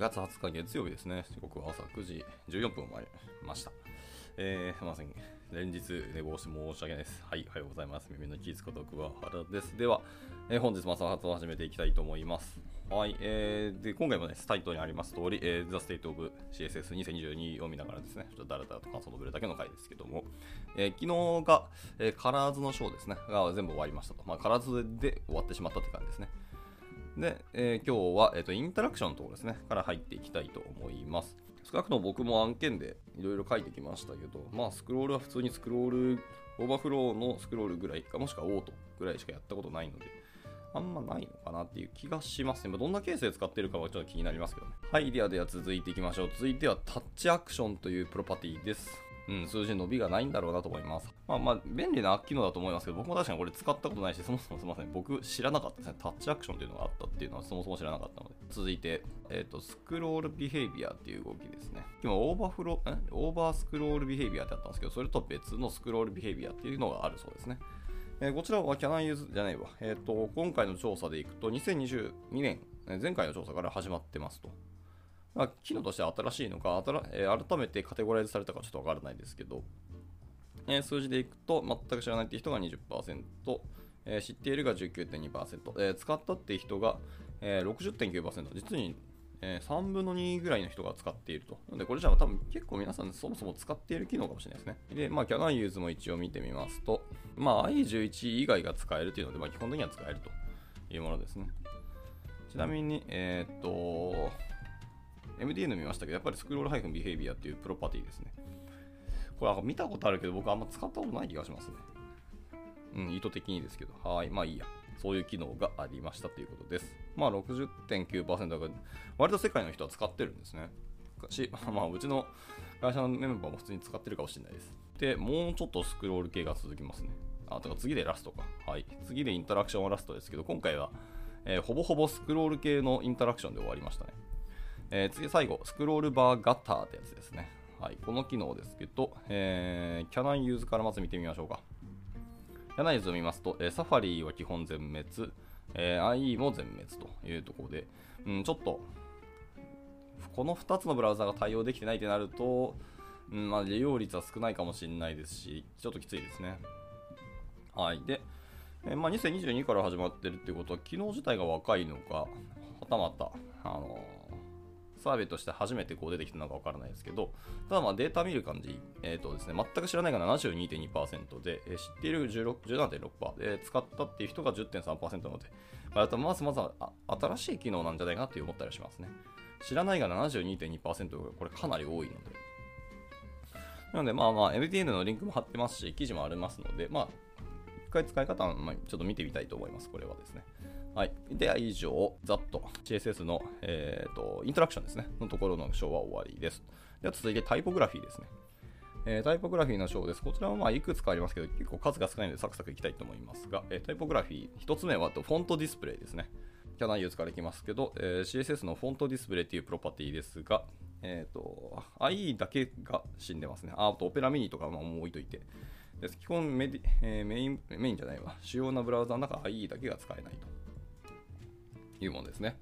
月20日月曜日ですね。時刻は朝9時14分を回りました。えー、まさに連日寝坊して申し訳ないです。はい、おはようございます。耳のキーツこと桑原です。では、えー本日も朝発を始めていきたいと思います。はい、えー、で、今回もね、タイトルにあります通り、えー、The State of CSS2022 を見ながらですね、ちょっとだらだらと感想を述べるだけの回ですけども、えー昨日が、えーカラーズのショーですね、が全部終わりましたと。まあ、カラーズで終わってしまったって感じですね。で、えー今日は、えーとインタラクションのところですね、から入っていきたいと思います。少なくとも僕も案件でいろいろ書いてきましたけど、まあスクロールは普通にスクロール、 overflow の scroll ぐらいか、もしくはオートぐらいしかやったことないので、あんまないのかなっていう気がしますね。まあどんなケースで使ってるかはちょっと気になりますけどね。はい、ではでは続いていきましょう。続いては touch action というプロパティです。うん、数字伸びがないんだろうなと思います。まあまあ、便利な機能だと思いますけど、僕も確かにこれ使ったことないし、そもそもすみません、僕知らなかったですね。 touch action というのがあったっていうのはそもそも知らなかったので。続いて、えっ、と、 scroll behavior っていう動きですね。今、 overflow、え？ overscroll behavior ってあったんですけど、それと別の scroll behavior っていうのがあるそうですね。えーこちらは Can I use じゃないわ。えっ、と、今回の調査でいくと、2022年、前回の調査から始まってますと。まあ、機能としては新しいのか、えー改めてカテゴライズされたかちょっとわからないですけど、えー数字でいくと、全く知らないっていう人が20%、えー知っているが19.2%、えー使ったっていう人が、えー60.9%、実に、えー3分の2ぐらいの人が使っていると。なので、これじゃあ多分結構皆さんそもそも使っている機能かもしれないですね。で、まあ、 Can I use も一応見てみますと、まあ、i11 以外が使えるというので、まあ、基本的には使えるというものですね。ちなみに、えーっと、MDN 見ましたけど、やっぱりスクロール -behavior っていうプロパティですね。これ、見たことあるけど、僕あんま使ったことない気がしますね。うん、意図的にですけど。はい、まあいいや。そういう機能がありましたということです。まあ60.9%が、割と世界の人は使ってるんですね。し、まあうちの会社のメンバーも普通に使ってるかもしれないです。で、もうちょっとスクロール系が続きますね。あ、とか次でラストか。はい。次でインタラクションはラストですけど、今回は、えーほぼほぼスクロール系のインタラクションで終わりましたね。えー次最後、 scrollbar gutter ってやつですね。はい、この機能ですけど、えー、 Can I use からまず見てみましょうか。 Can I use を見ますと、えーサファリは基本全滅、えー IE も全滅というところで、うん、ちょっと、この2つのブラウザが対応できてないってなると、うんまあ、利用率は少ないかもしれないですし、ちょっときついですね。はい。で、えーまあ、2022から始まってるっていうことは、機能自体が若いのか、はたまた、あのサービスとして初めてこう出てきたのかわからないですけど、ただまあデータ見る感じ、えーとですね、全く知らないが72.2%で、え知っている16 17.6%で、使ったっていう人が10.3%なので、まあ、まずまずはあ新しい機能なんじゃないかなって思ったりしますね。知らないが72.2%がこれかなり多いので。なのでまあまあ MDN のリンクも貼ってますし、記事もありますので、まあ、一回使い方はまあちょっと見てみたいと思います、これはですね。はい。では以上、ざっと CSS の、えー、とインタラクションですね、のところのショーは終わりです。では続いてタイポグラフィーですね。えータイポグラフィーのショーです。こちらはまあいくつかありますけど、結構数が少ないのでサクサクいきたいと思いますが、えータイポグラフィー、一つ目はとフォントディスプレイですね。Can I use からいきますけど、えー CSS の font display というプロパティですが、えっ、と、IE だけが死んでますね。ああとオペラミニとかも置いといて。です基本メディ、えーメイン、メインじゃないわ。主要なブラウザの中 IE だけが使えないと。いうものですね。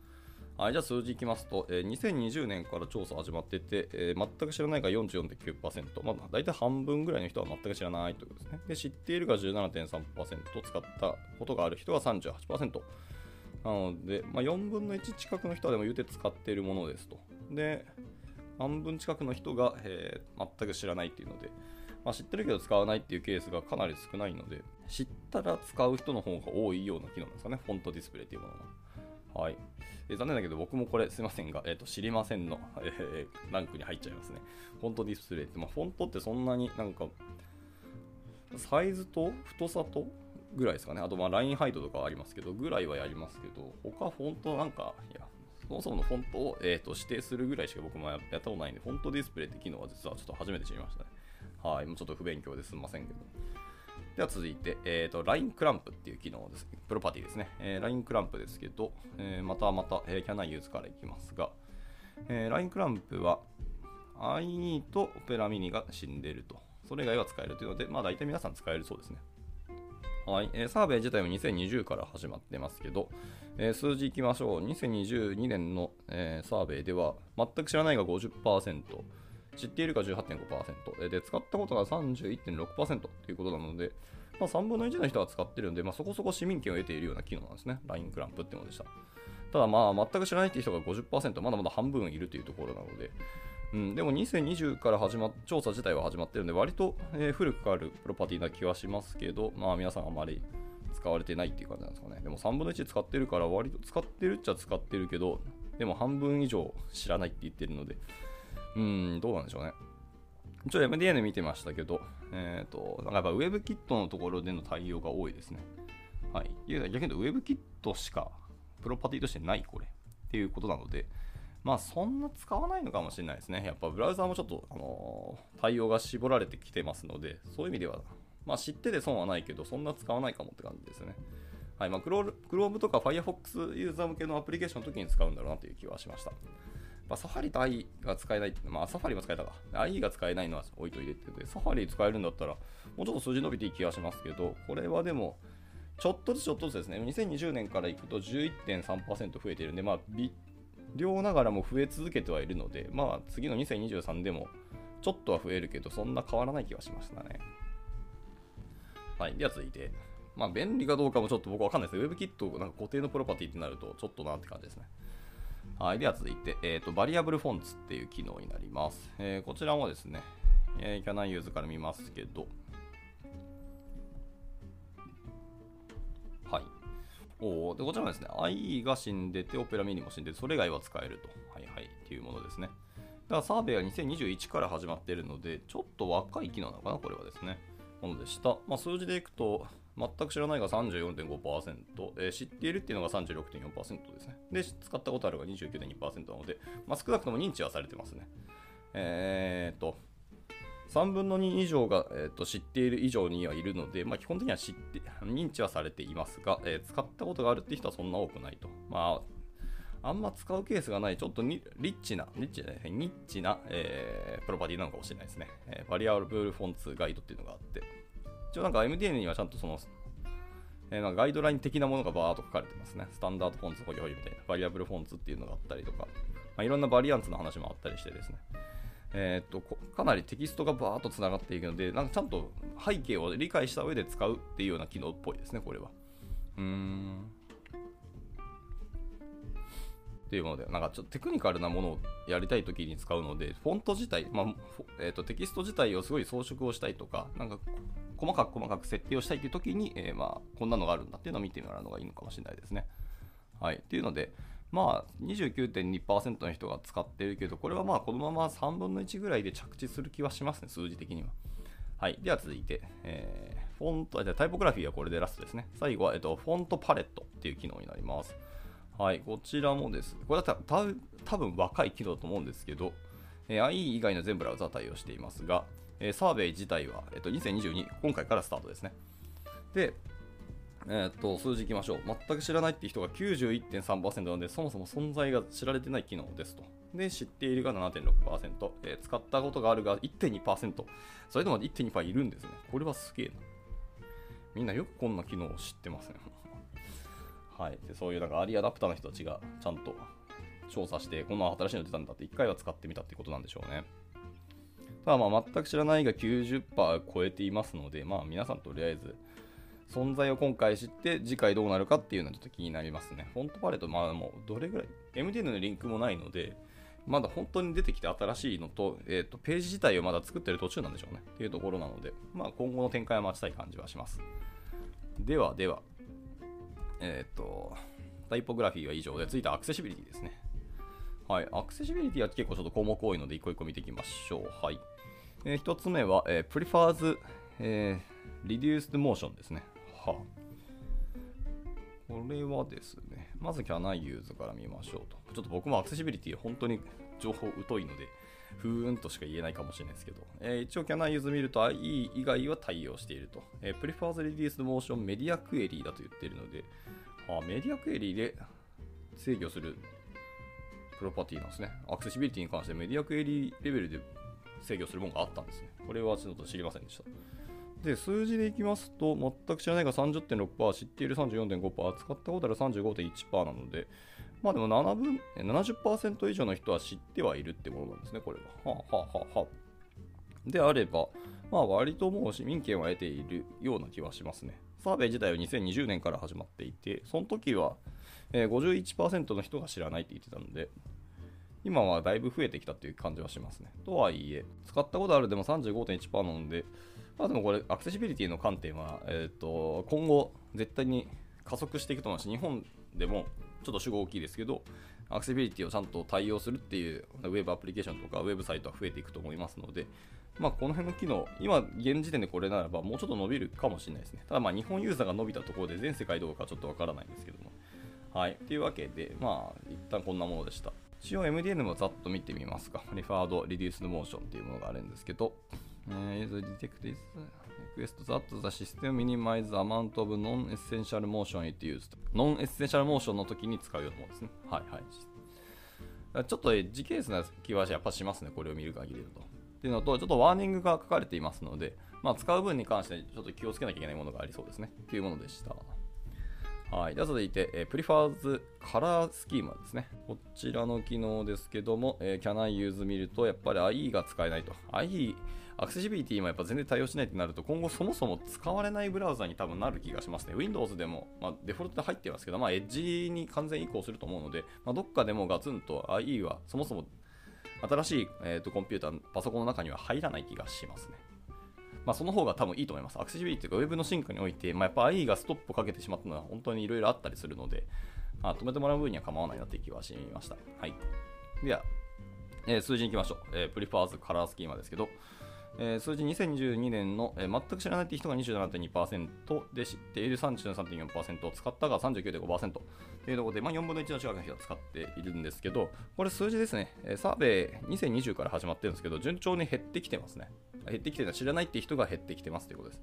はい、じゃあ数字いきますと、えー2020年から調査始まってて、えー全く知らないが44.9%、まあ、大体半分ぐらいの人は全く知らないということですね。で、知っているが17.3%、使ったことがある人が38%。なので、まあ、4分の1近くの人はでも言うて使っているものですと。で、半分近くの人が、えー全く知らないっていうので、まあ、知ってるけど使わないっていうケースがかなり少ないので、知ったら使う人の方が多いような機能なんですかね、フォントディスプレイっていうものは。はい。え残念だけど僕もこれすいませんが、えーと知りませんの、えーランクに入っちゃいますね。フォントディスプレイって、まあ、フォントってそんなになんか、サイズと太さとぐらいですかね。あとまあ line height とかありますけど、ぐらいはやりますけど、他フォントなんか、いや、そもそものフォントを、えーと指定するぐらいしか僕もやったことないんで、 font display って機能は実はちょっと初めて知りましたね。はい。もうちょっと不勉強ですいませんけど。では続いて、えーと、LINE クランプっていう機能です。プロパティですね。えー line clamp ですけど、えーまたまた、えー、 Can I use からいきますが、えー line clamp は IE とオペラミニが死んでると。それ以外は使えるというので、まあ大体皆さん使えるそうですね。はい、えーサーベイ自体も2020から始まってますけど、えー、数字いきましょう。2022年の、えー、サーベイでは、全く知らないが50%、知っているが18.5%、で、使ったことが31.6%ということなので、まあ、3分の1の人が使ってるんで、まあ、そこそこ市民権を得ているような機能なんですね。LINE クランプっていうのでした。ただまあ、全く知らないっていう人が50%、まだまだ半分いるというところなので、うん、でも2020から始まっ調査自体は始まってるんで、割と、えー、古くからあるプロパティな気はしますけど、まあ皆さんあまり使われてないっていう感じなんですかね。でも3分の1使ってるから、割と使ってるっちゃ使ってるけど、でも半分以上知らないって言ってるので、うん、どうなんでしょうね。一応 MDN 見てましたけど、えっ、ー、と、なんかやっぱ WebKit のところでの対応が多いですね。はい。逆に言うと WebKit しかプロパティとしてないこれっていうことなので、まあそんな使わないのかもしれないですね。やっぱブラウザーもちょっと、あのー、対応が絞られてきてますので、そういう意味では、まあ知ってて損はないけど、そんな使わないかもって感じですね。はいまあ、Chrome とか Firefox ユーザー向けのアプリケーションの時に使うんだろうなという気はしました。まあ、サファリと i が使えないっていうのはまあ、サファリも使えたか。i が使えないのは置いといてってで、サファリ使えるんだったら、もうちょっと数字伸びていい気がしますけど、これはでも、ちょっとずつちょっとずつですね、2020年からいくと11.3%増えているんで、まあ、微量ながらも増え続けてはいるので、まあ、次の2023でも、ちょっとは増えるけど、そんな変わらない気がしましたね。はい。では続いて、まあ、便利かどうかもちょっと僕わかんないです。WebKit なんか固定のプロパティってなると、ちょっとなって感じですね。はい。では続いて、え、ー、と、 variable fonts っていう機能になります。えー、こちらもですね、えー、 Can I use から見ますけど、はい。おでこちらはですね、IE が死んでて、オペラミニも死んでて、それ以外は使えると。はいはい。っていうものですね。だからサーベイは2021から始まっているので、ちょっと若い機能なのかな、これはですね。ものでした。まあ、数字でいくと、全く知らないが34.5%、えー、知っているっていうのが36.4%ですね。で、使ったことあるが29.2%なので、まあ、少なくとも認知はされてますね。えー、っと、3分の2以上が、えー、と知っている以上にはいるので、まあ、基本的には知って認知はされていますが、えー、使ったことがあるって人はそんな多くないと。まあ、あんま使うケースがない、ちょっとリッチな、リッチなニッチな、えー、プロパティなのかもしれないですね。えー、 variable fonts guide っていうのがあって、一応なんか MDN にはちゃんとその、えー、なんかガイドライン的なものがバーっと書かれてますね。 standard fonts ホイホイみたいな、 variable fonts っていうのがあったりとか、まあ、いろんな variants の話もあったりしてですね。えー、っとかなりテキストがバーっとつながっていくので、なんかちゃんと背景を理解した上で使うっていうような機能っぽいですね、これは。うーん。っていうもので、なんかちょっとテクニカルなものをやりたいときに使うので、フォント自体、まあえーと、テキスト自体をすごい装飾をしたいとか、なんか細かく細かく設定をしたいというときに、えー、まあ、こんなのがあるんだっていうのを見てもらうのがいいのかもしれないですね。はい。っていうので、まあ、29.2%の人が使っているけど、これはまあ、このまま3分の1ぐらいで着地する気はしますね、数字的には。はい。では続いて、えー、フォント、じゃタイポグラフィーはこれでラストですね。最後は、えっと、フォントパレットっていう機能になります。はい。こちらもです。これはた多分若い機能だと思うんですけど、えー、IE 以外の全ブラウザ対応していますが、えー、サーベイ自体は、えっと、2022、今回からスタートですね。で、えー、っと、数字いきましょう。全く知らないっていう人が91.3%なので、そもそも存在が知られてない機能ですと。で、知っているが7.6%、えー、使ったことがあるが1.2%、それでも1.2%いるんですね。これはすげえな。みんなよくこんな機能を知ってますね。はい。で、そういうなんかアリアダプターの人たちがちゃんと調査して、こんな新しいの出たんだって1回は使ってみたってことなんでしょうね。ただまあ全く知らないが90%超えていますので、まあ皆さんとりあえず存在を今回知って次回どうなるかっていうのはちょっと気になりますね。フォントパレット、まあもうどれぐらい ?MDN のリンクもないので、まだ本当に出てきて新しいのと、えっ、ー、と、ページ自体をまだ作ってる途中なんでしょうね。っていうところなので、まあ今後の展開は待ちたい感じはします。ではでは、えっ、ー、と、タイポグラフィーは以上で、続いてアクセシビリティですね。はい、アクセシビリティは結構ちょっと項目多いので、一個一個見ていきましょう。はい。えー、一つ目は、えー、prefers、えー、reduced motion ですね。はあこれはですね、まず Can I Use から見ましょうと。ちょっと僕もアクセシビリティ本当に情報疎いので、ふーんとしか言えないかもしれないですけど、えー、一応 Can I Use 見ると IE 以外は対応していると。えー、Prefers Reduced Motion media query だと言っているので、あ media query で制御するプロパティなんですね。アクセシビリティに関して media query レベルで制御するものがあったんですね。これはちょっと知りませんでした。で、数字でいきますと、全く知らないが30.6%、知っている34.5%、使ったことある35.1%なので、まあでも7分70%以上の人は知ってはいるってものなんですね、これは。はあ、はあははあ、であれば、まあ割ともう市民権を得ているような気はしますね。サーベイ自体は2020年から始まっていて、その時は、えー、51%の人が知らないって言ってたので、今はだいぶ増えてきたっていう感じはしますね。とはいえ、使ったことあるでも35.1%なので、まあでもこれ、アクセシビリティの観点は、えっ、ー、と、今後、絶対に加速していくと思うし、日本でもちょっと主語大きいですけど、アクセシビリティをちゃんと対応するっていうウェブアプリケーションとかウェブサイトは増えていくと思いますので、まあ、この辺の機能、今、現時点でこれならば、もうちょっと伸びるかもしれないですね。ただ、まあ、日本ユーザーが伸びたところで、全世界どうかちょっとわからないんですけども。はい。というわけで、まあ、一旦こんなものでした。一応 MDN もざっと見てみますか。Referred Reduced Motion っていうものがあるんですけど、えー、detect is request that the system minimize the amount of non-essential motion it used. non-essential motion の時に使うようなものですね。はいはい。ちょっとエッジケースな気はやっぱしますね。これを見る限りだと。っていうのと、ちょっとワーニングが書かれていますので、まあ、使う分に関してちょっと気をつけなきゃいけないものがありそうですね。っていうものでした。はい。では続いて、えー、プリファーズカラースキーマですね。こちらの機能ですけども、えー、Can I use 見ると、やっぱり IE が使えないと。IE、アクセシビリティもやっぱ全然対応しないってなると、今後そもそも使われないブラウザに多分なる気がしますね。Windows でも、まあ、デフォルトで入ってますけど、まあ、Edge に完全移行すると思うので、まあ、どっかでもガツンと IE はそもそも新しい、えーと、コンピューター、パソコンの中には入らない気がしますね。まあ、その方が多分いいと思います。アクセシビリティというか、ウェブの進化において、まあ、やっぱ IE がストップかけてしまったのは本当にいろいろあったりするので、あ止めてもらう分には構わないなという気はしました。はい。では、えー、数字に行きましょう。えー、プリファーズカラースキーマですけど、えー、数字2022年の、えー、全く知らないという人が27.2%で知っている33.4%使ったが39.5%というところで、まあ、4分の1の近くの人が使っているんですけどこれ数字ですね、えー、サーベイ2020から始まってるんですけど順調に減ってきてますね減ってきてるのは知らないっていう人が減ってきてますということです、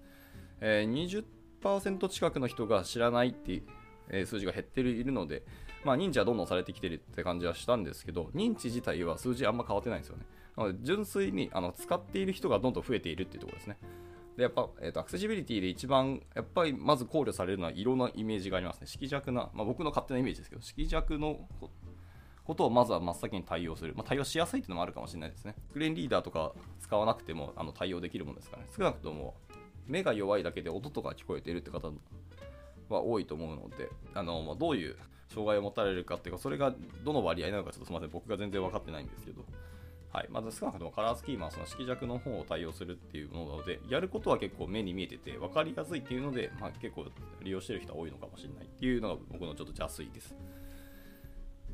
えー、20%近くの人が知らないっていう、えー、数字が減っているので、まあ、認知はどんどんされてきてるって感じはしたんですけど認知自体は数字あんま変わってないんですよねなので純粋にあの使っている人がどんどん増えているっていうところですね。で、やっぱ、えーと、アクセシビリティで一番、やっぱりまず考慮されるのは色のイメージがありますね。色弱な、まあ、僕の勝手なイメージですけど、色弱のことをまずは真っ先に対応する。まあ、対応しやすいっていうのもあるかもしれないですね。クリーンリーダーとか使わなくてもあの対応できるものですからね。少なくとも目が弱いだけで音とか聞こえているって方は多いと思うので、あのまあ、どういう障害を持たれるかっていうか、それがどの割合なのかちょっとすみません、僕が全然分かってないんですけど、はい、まず少なくともカラースキーマはその色弱の方を対応するっていうものなので、やることは結構目に見えてて分かりやすいっていうので、まあ、結構利用してる人は多いのかもしれないっていうのが僕のちょっと邪推です。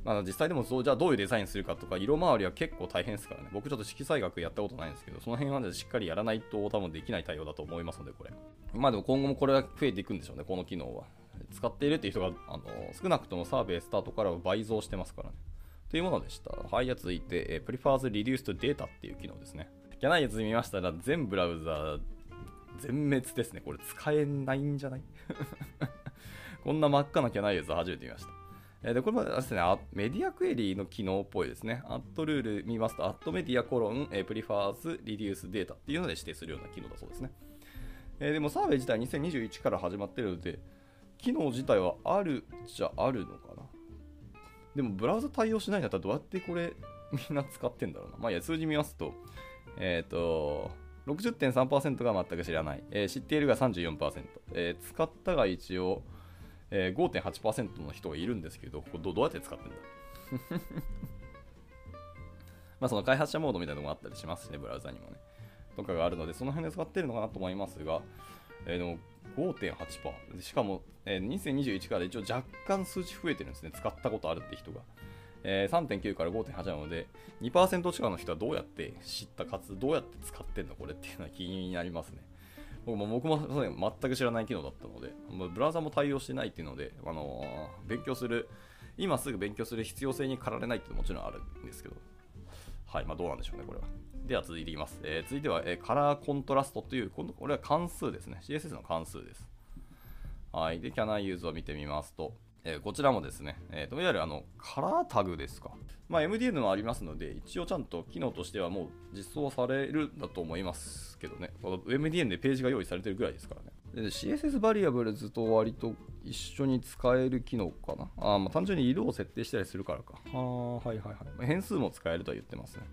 まあ、実際でもそうじゃあどういうデザインするかとか色回りは結構大変ですからね僕ちょっと色彩学やったことないんですけどその辺はしっかりやらないと多分できない対応だと思いますのでこれまあでも今後もこれは増えていくんでしょうねこの機能は使っているっていう人があの少なくともサーベイスタートからは倍増してますからねというものでした。はい、じゃ続いて、え、Prefers Reduced Data っていう機能ですね。じゃないやつ見ましたら、全ブラウザ全滅ですね。これ使えないんじゃない？こんな真っ赤なキャナイやつ初めて見ました。え、で、これはですね、メディアクエリーの機能っぽいですね。アットルール見ますと、アットメディアコロン、えー、prefers reduce data っていうので指定するような機能だそうですね。えー、でもサーベイ自体2021から始まってるので、機能自体はあるじゃあるのかな。でもブラウザ対応しないんだったらどうやってこれみんな使ってんだろうな。まあいや、数字見ますと、えっ、ー、と、60.3%が全く知らない。えー、知っているが34%。えー、使ったが一応、えー、5.8%の人がいるんですけど、これどうやって使ってんだ？まあその開発者モードみたいなのもあったりしますしね、ブラウザにもね。とかがあるので、その辺で使ってるのかなと思いますが、えー、でも5.8%。しかも、えー、2021から一応若干数値増えてるんですね。使ったことあるって人が。えー、3.9から5.8なので、2%近くの人はどうやって知ったかつ、どうやって使ってんのこれっていうのは気になりますね。僕も僕も全く知らない機能だったので、ブラウザも対応してないっていうので、あのー、勉強する、今すぐ勉強する必要性に駆られないってもちろんあるんですけど、はい、まあどうなんでしょうね、これは。では続いていきます。えー、続いては、えー、カラーコントラストという、これは関数ですね。CSS の関数です。はい。で、Can I use を見てみますと、えー、こちらもですね、えーと、いわゆるあのカラータグですか。まあ、MDN もありますので、一応ちゃんと機能としてはもう実装されるんだと思いますけどね。この MDN でページが用意されてるぐらいですからね。で CSS バリアブルズと割と一緒に使える機能かな。あまあ単純に色を設定したりするからか。あはいはいはい。変数も使えるとは言ってますね。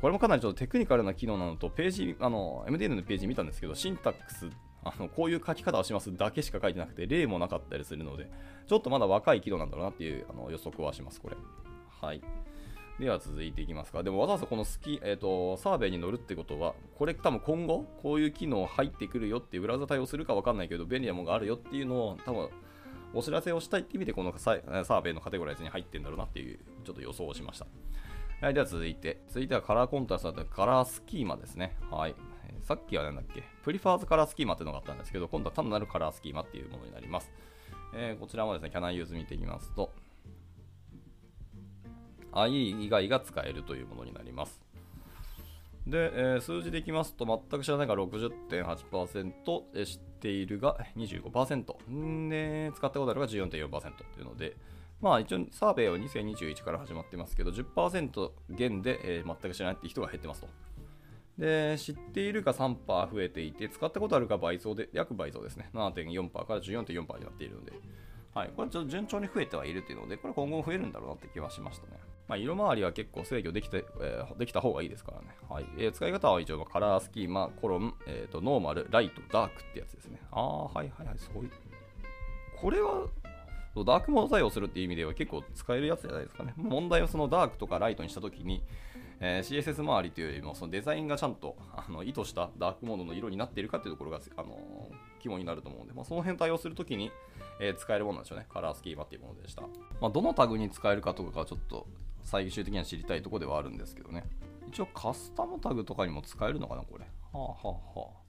これもかなりちょっとテクニカルな機能なのと、ページ、あの、MDN のページ見たんですけど、シンタックスあのこういう書き方をしますだけしか書いてなくて、例もなかったりするので、ちょっとまだ若い機能なんだろうなっていうあの予測はします、これ。はい。では続いていきますか。でもわざわざこのスキ、えーと、サーベイに乗るってことは、これ多分今後、こういう機能入ってくるよっていうブラウザ対応するかわかんないけど、便利なものがあるよっていうのを多分お知らせをしたいって意味で、このサーベイのカテゴライズに入ってるんだろうなっていう、ちょっと予想をしました。はい、では続いて、続いてはカラーコントラストだったカラースキーマですね。はい。さっきは何だっけ？プリファーズカラースキーマっていうのがあったんですけど、今度は単なるカラースキーマっていうものになります。えー、こちらもですね、キャナンユーズ見ていきますと、IE 以外が使えるというものになります。で、えー、数字でいきますと、全く知らないが60.8%え、知っているが25%、で、使ったことあるが14.4%というので、まあ一応サーベイは2021から始まってますけど、10%減で、えー、全く知らないって人が減ってますと。で、知っているが3%増えていて、使ったことあるが倍増で、約倍増ですね。7.4%から14.4%になっているので、はい、これちょっと順調に増えてはいるっていうので、これ今後も増えるんだろうなって気はしましたね。まあ、色回りは結構制御できて、えー、できた方がいいですからね。はい。えー、使い方は一応カラースキーマ、コロン、えーと、ノーマル、ライト、ダークってやつですね。ああ、はいはいはい、そうい。これは、ダークモード対応するっていう意味では結構使えるやつじゃないですかね。問題をそのダークとかライトにしたときに、えー、CSS 周りというよりもそのデザインがちゃんとあの意図したダークモードの色になっているかというところが、あの、肝になると思うので、まあ、その辺対応するときに、えー、使えるものなんでしょうね。カラースキーマっていうものでした。まあ、どのタグに使えるかとかがちょっと最終的には知りたいところではあるんですけどね。一応カスタムタグとかにも使えるのかな、これ。はあはあはあ。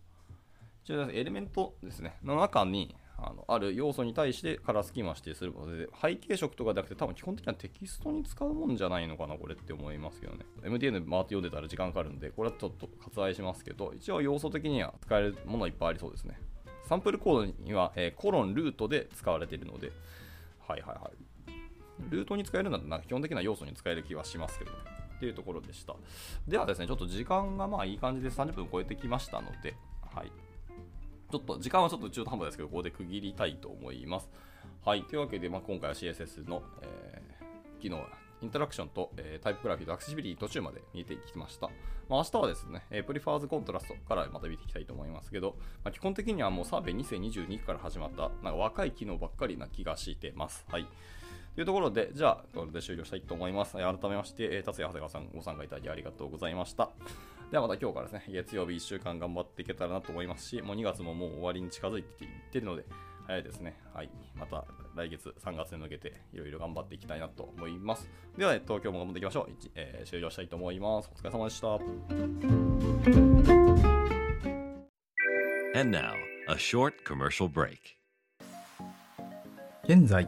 一応エレメントですね。の中に、あのある要素に対してカラースキーマ指定することで、背景色とかじゃなくて多分基本的にはテキストに使うもんじゃないのかな、これって思いますけどね。MDN 回って読んでたら時間かかるんで、これはちょっと割愛しますけど、一応要素的には使えるものいっぱいありそうですね。サンプルコードには、えー、コロン、ルートで使われているので、はいはいはい。ルートに使えるなら基本的な要素に使える気はしますけどね。っていうところでした。ではですね、ちょっと時間がまあいい感じで30分超えてきましたので、はい。ちょっと時間はちょっと中途半端ですけど、ここで区切りたいと思います。はい。というわけで、まあ、今回は CSS の、えー、機能、インタラクションと、えー、タイポグラフィーとアクセシビリティ途中まで見てきました。まあ、明日はですね、えー、 prefers contrast からまた見ていきたいと思いますけど、まあ、基本的にはもうサーベイ2022から始まった、なんか若い機能ばっかりな気がしてます。はい。というところで、じゃあ、これで終了したいと思います。改めまして、達也長谷川さんご参加いただきありがとうございました。ではまた今日からですね、月曜日1週間頑張っていけたらなと思いますし、もう2月ももう終わりに近づいていってるので、早いですね。はい。また来月3月に向けていろいろ頑張っていきたいなと思います。では、えっと、今日も頑張っていきましょう。えー、終了したいと思います。お疲れ様でした。And now, a short commercial break. 現在、